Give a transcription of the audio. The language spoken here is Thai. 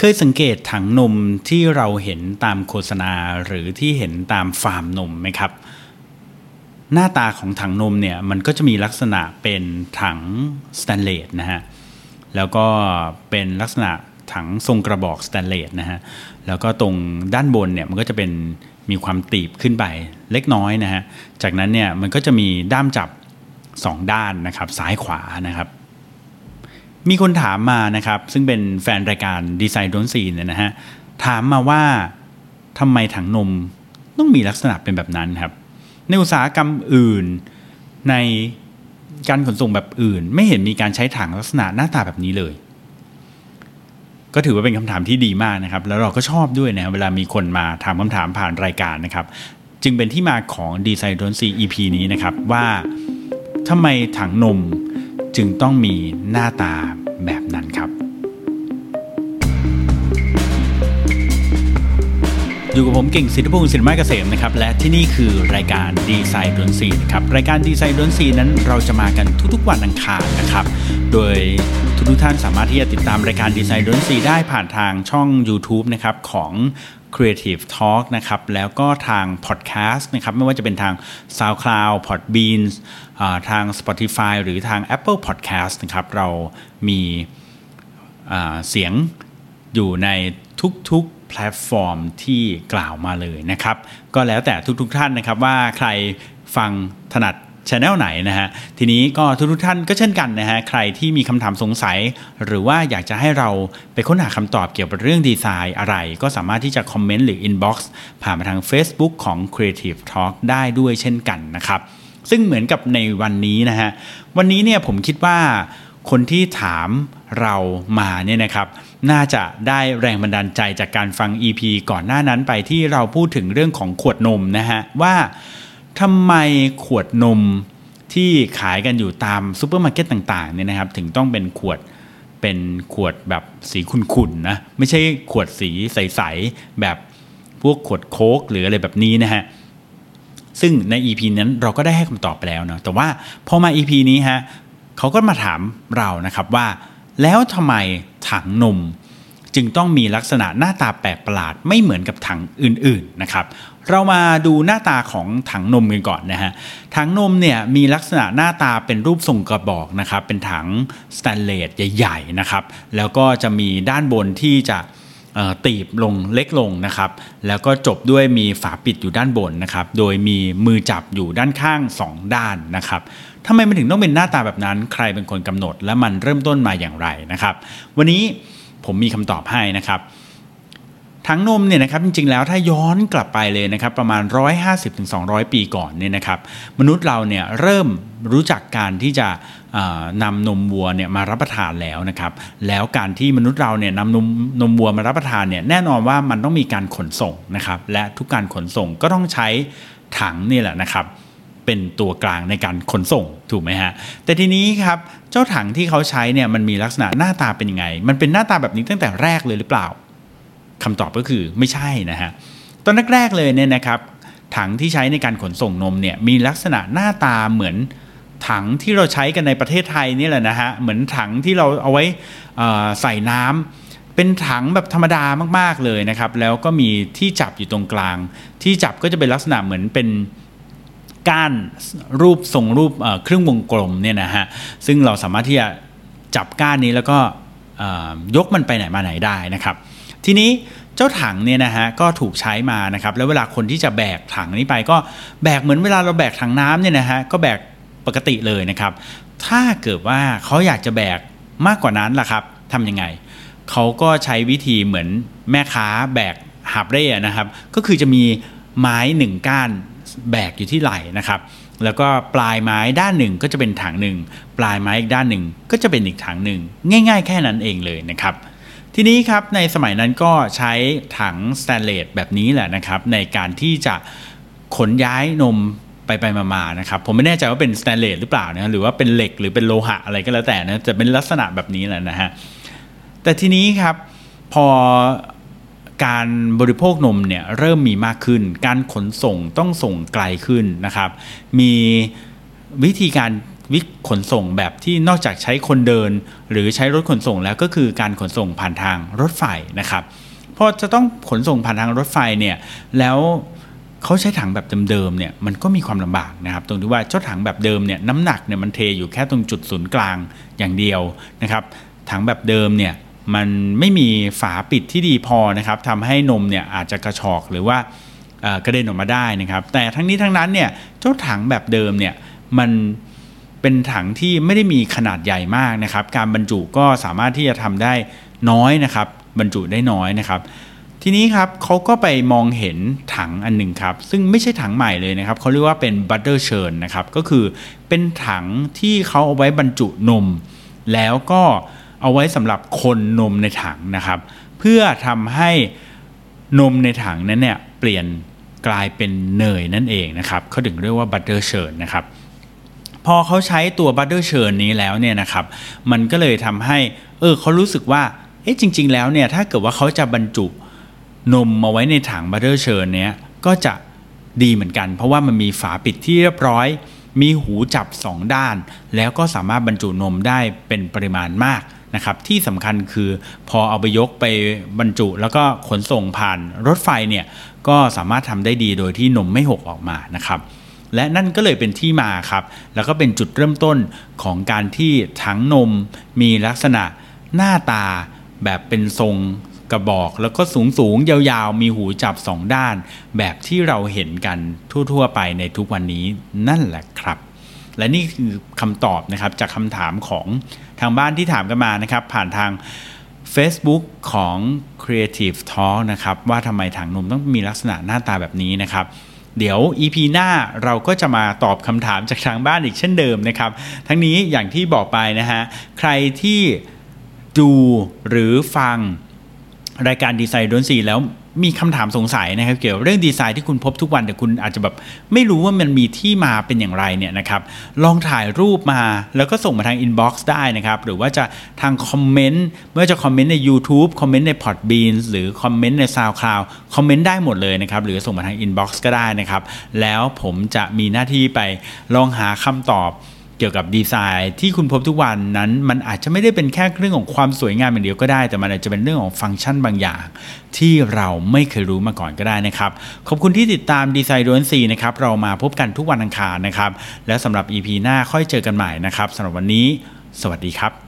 เคยสังเกตถังนมที่เราเห็นตามโฆษณาหรือที่เห็นตามฟาร์มนมไหมครับ หน้าตาของถังนมเนี่ยมันก็จะมีลักษณะเป็นถังสแตนเลสนะฮะแล้วก็เป็นลักษณะถังทรงกระบอกสแตนเลสนะฮะแล้วก็ตรงด้านบนเนี่ยมันก็จะเป็นมีความตีบขึ้นไปเล็กน้อยนะฮะจากนั้นเนี่ยมันก็จะมีด้ามจับ 2 ด้านนะครับซ้ายขวานะครับ มีคนถามมานะครับ ซึ่งเป็นแฟนรายการดีไซน์ดนซีเนี่ยนะฮะถามมาว่าทำไมถังนมต้องมีลักษณะเป็นแบบนั้นครับ ในอุตสาหกรรมอื่นในการขนส่งแบบอื่น ไม่เห็นมีการใช้ถังลักษณะหน้าตาแบบนี้เลย ก็ถือว่าเป็นคำถามที่ดีมากนะครับ แล้วเราก็ชอบด้วยนะเวลามีคนมาถามคำถามผ่านรายการนะครับ จึงเป็นที่มาของดีไซน์ดนซี EP นี้นะครับว่าทำไมถังนม จึงต้องมีหน้าตาแบบนั้นครับ อยู่กับผมเก่งสิทธิพงศ์สินไม้เกษมนะครับ และที่นี่คือรายการดีไซน์ดนซีนะครับ รายการดีไซน์ดนซีนั้นเราจะมากันทุกๆวันอังคารนะครับ โดยทุกท่านสามารถที่จะติดตามรายการดีไซน์ดนซีได้ผ่านทางช่อง YouTube นะครับของ Creative Talk นะครับแล้วก็ทาง Podcast นะครับไม่ว่าจะเป็นทาง SoundCloud Podbean ทาง Spotify หรือทาง Apple Podcast นะครับเรามีเสียงอยู่ในทุกๆแพลตฟอร์มที่กล่าวมาเลยนะครับ ก็แล้วแต่ทุกๆท่านนะครับว่าใครฟังถนัด ช anel ไหนนะฮะทีนี้ก็ทุกๆท่านก็เช่นกันนะฮะใครที่มีคำถามสงสัย หรือว่าอยากจะให้เราไปค้นหาคำตอบเกี่ยวกับเรื่องดีไซน์อะไร ก็สามารถที่จะคอมเมนต์หรือ inbox ผ่านมาทาง Facebook ของ Creative Talk ได้ด้วยเช่นกันนะครับซึ่งเหมือนกับในวันนี้นะฮะวันนี้เนี่ยผมคิดว่าคนที่ถามเรามาเนี่ยนะครับน่าจะได้แรงบันดาลใจจากการฟัง EP ก่อนหน้านั้นไปที่เราพูดถึงเรื่องของขวดนมนะฮะว่า ทำไมขวดนมที่ขายกันอยู่ตามซูเปอร์มาร์เก็ตต่างๆเนี่ยนะครับ ถึงต้องเป็นขวดเป็นขวดแบบสีขุ่นๆนะไม่ใช่ขวดสีใสๆแบบพวกขวดโค้กหรืออะไรแบบนี้นะฮะซึ่งใน EP นั้นเราก็ได้ให้คำตอบไปแล้วเนาะแต่ว่าพอมา EP นี้ฮะเขาก็มาถามเรานะครับว่า แล้วทำไมถังนม จึงต้องมีลักษณะหน้าตาแปลกประหลาดไม่เหมือนกับถังอื่นๆนะครับเรามาดูหน้าตาของถังนมกันก่อนนะฮะถังนมเนี่ยมีลักษณะหน้าตาเป็นรูปทรงกระบอกนะครับเป็นถังสแตนเลสใหญ่ๆนะครับแล้วก็จะมีด้านบนที่จะตีบลงเล็กลงนะครับแล้วก็จบด้วยมีฝาปิดอยู่ด้านบนนะครับโดยมีมือจับอยู่ด้านข้าง 2 ด้านนะครับทำไมมันถึงต้องเป็นหน้าตาแบบนั้นใครเป็นคนกำหนด และมันเริ่มต้นมาอย่างไรนะครับ วันนี้ ผมมีคำตอบให้นะครับถังนมเนี่ยนะครับจริงๆแล้วถ้าย้อนกลับไปเลยนะครับประมาณ 150-200 ปีก่อนเนี่ยนะครับมนุษย์เราเนี่ยเริ่มรู้จักการที่จะนำนมวัวเนี่ยมารับประทานแล้วนะครับแล้วการที่มนุษย์เราเนี่ยนำนมนมวัวมารับประทานเนี่ยแน่นอนว่ามันต้องมีการขนส่งนะครับและทุกการขนส่งก็ต้องใช้ถังนี่แหละนะครับ เป็นตัวกลางในการขนส่งถูกไหมฮะ แต่ทีนี้ครับเจ้าถังที่เขาใช้เนี่ยมันมีลักษณะหน้าตาเป็นยังไง มันเป็นหน้าตาแบบนี้ตั้งแต่แรกเลยหรือเปล่าคำตอบก็คือไม่ใช่นะฮะตอนแรกๆเลยเนี่ยนะครับ ถังที่ใช้ในการขนส่งนมเนี่ยมีลักษณะหน้าตาเหมือนถังที่เราใช้กันในประเทศไทยนี่แหละนะฮะเหมือนถังที่เราเอาไว้ใส่น้ำเป็นถังแบบธรรมดามากๆเลยนะครับ แล้วก็มีที่จับอยู่ตรงกลาง ที่จับก็จะเป็นลักษณะเหมือนเป็น ก้านรูปทรงรูปเครื่องวงกลมเนี่ยนะฮะซึ่งเราสามารถที่จะจับก้านนี้แล้วก็ยกมันไปไหนมาไหนได้นะครับ ทีนี้เจ้าถังเนี่ยนะฮะก็ถูกใช้มานะครับแล้วเวลาคนที่จะแบกถังนี้ไปก็แบกเหมือนเวลาเราแบกถังน้ำเนี่ยนะฮะก็แบกปกติเลยนะครับ ถ้าเกิดว่าเขาอยากจะแบกมากกว่านั้นล่ะครับทำยังไงเขาก็ใช้วิธีเหมือนแม่ค้าแบกหาบเร่นะครับ ก็คือจะมีไม้หนึ่งก้าน แบกอยู่ที่ไหล่นะครับ แล้วก็ปลายไม้ด้านหนึ่งก็จะเป็นถังหนึ่ง ปลายไม้อีกด้านหนึ่งก็จะเป็นอีกถังหนึ่ง ง่าย ๆ แค่นั้นเองเลยนะครับ ทีนี้ครับในสมัยนั้นก็ใช้ถังสแตนเลสแบบนี้แหละนะครับ ในการที่จะขนย้ายนมไปไปมาๆนะครับผมไม่แน่ใจว่าเป็นสแตนเลสหรือเปล่านะหรือว่าเป็นเหล็กหรือเป็นโลหะอะไรก็แล้วแต่นะจะเป็นลักษณะแบบนี้แหละนะฮะแต่ทีนี้ครับพอ การบริโภคนมเนี่ยเริ่มมีมากขึ้น การขนส่งต้องส่งไกลขึ้นนะครับ มีวิธีการวิขนส่งแบบที่นอกจากใช้คนเดิน หรือใช้รถขนส่งแล้วก็คือการขนส่งผ่านทางรถไฟนะครับพอจะต้องขนส่งผ่านทางรถไฟเนี่ยแล้วเขาใช้ถังแบบเดิมๆเนี่ยมันก็มีความลำบากนะครับ ตรงที่ว่าเจ้าถังแบบเดิมเนี่ยน้ำหนักเนี่ยมันเทอยู่แค่ตรงจุดศูนย์กลางอย่างเดียวนะครับถังแบบเดิมเนี่ย มันไม่มีฝาปิดที่ดีพอนะครับทำให้นมเนี่ยอาจจะกระชอกหรือว่ากระเด็นออกมาได้นะครับ แต่ทั้งนี้ทั้งนั้นเนี่ยเจ้าถังแบบเดิมเนี่ยมันเป็นถังที่ไม่ได้มีขนาดใหญ่มากนะครับ การบรรจุก็สามารถที่จะทำได้น้อยนะครับ บรรจุได้น้อยนะครับ ทีนี้ครับเขาก็ไปมองเห็นถังอันหนึ่งครับ ซึ่งไม่ใช่ถังใหม่เลยนะครับเขาเรียกว่าเป็น butter churn นะครับ ก็คือเป็นถังที่เขาเอาไว้บรรจุนม แล้วก็เเอาไว้สำหรับคนนมในถังนะครับ เพื่อทำให้นมในถังนั้นเนี่ยเปลี่ยนกลายเป็นเนยนั่นเองนะครับเขาถึงเรียกว่า butter churn นะครับพอเขาใช้ตัว butter churn นี้แล้วเนี่ยนะครับ มันก็เลยทำให้เออเขารู้สึกว่าเอ๊ะจริง ๆ แล้วเนี่ยถ้าเกิดว่าเขาจะบรรจุนมมาไว้ในถัง butter churn เนี้ยก็จะดีเหมือนกัน เพราะว่ามันมีฝาปิดที่เรียบร้อย มีหูจับ 2 ด้าน แล้วก็สามารถบรรจุนมได้เป็นปริมาณมาก นะครับที่สำคัญคือพอเอาไปยกไปบรรจุ แล้วก็ขนส่งผ่านรถไฟเนี่ยก็สามารถทำได้ดีโดยที่นมไม่หกออกมานะครับและนั่นก็เลยเป็นที่มาครับ แล้วก็เป็นจุดเริ่มต้นของการที่ถังนมมีลักษณะหน้าตาแบบเป็นทรงกระบอก แล้วก็สูงสูงยาวๆ มีหูจับสองด้าน แบบที่เราเห็นกันทั่วๆ ไปในทุกวันนี้นั่นแหละครับ และนี่คือคำตอบนะครับจากคำถามของ ทางบ้านที่ถามกันมานะครับ ผ่านทาง Facebook ของ Creative Talk นะครับ ว่าทำไมถังนมต้องมีลักษณะหน้าตาแบบนี้นะครับ เดี๋ยว EP หน้าเราก็จะมาตอบคำถามจากทางบ้านอีกเช่นเดิมนะครับ ทั้งนี้อย่างที่บอกไปนะฮะ ใครที่ดูหรือฟังรายการดีไซน์ดนซีแล้ว มีคำถามสงสัยนะครับ เกี่ยวกับเรื่องดีไซน์ที่คุณพบทุกวันแต่คุณอาจจะแบบไม่รู้ว่ามันมีที่มาเป็นอย่างไรเนี่ยนะครับ ลองถ่ายรูปมาแล้วก็ส่งมาทาง inbox ได้นะครับ หรือว่าจะทางคอมเมนต์ไม่ว่าจะคอมเมนต์ใน YouTube คอมเมนต์ใน Podbean หรือคอมเมนต์ใน SoundCloud คอมเมนต์ได้หมดเลยนะครับ หรือส่งมาทาง inbox ก็ได้นะครับ แล้วผมจะมีหน้าที่ไปลองหาคำตอบ เกี่ยวกับดีไซน์ที่คุณพบทุกวันนั้น มันอาจจะไม่ได้เป็นแค่เรื่องของความสวยงามอย่างเดียวก็ได้ แต่มันอาจจะเป็นเรื่องของฟังก์ชันบางอย่าง ที่เราไม่เคยรู้มาก่อนก็ได้นะครับ ขอบคุณที่ติดตามดีไซน์ดวนซีนะครับเรามาพบกันทุกวันอังคารนะครับและสำหรับ EP หน้าค่อยเจอกันใหม่นะครับสำหรับวันนี้ สวัสดีครับ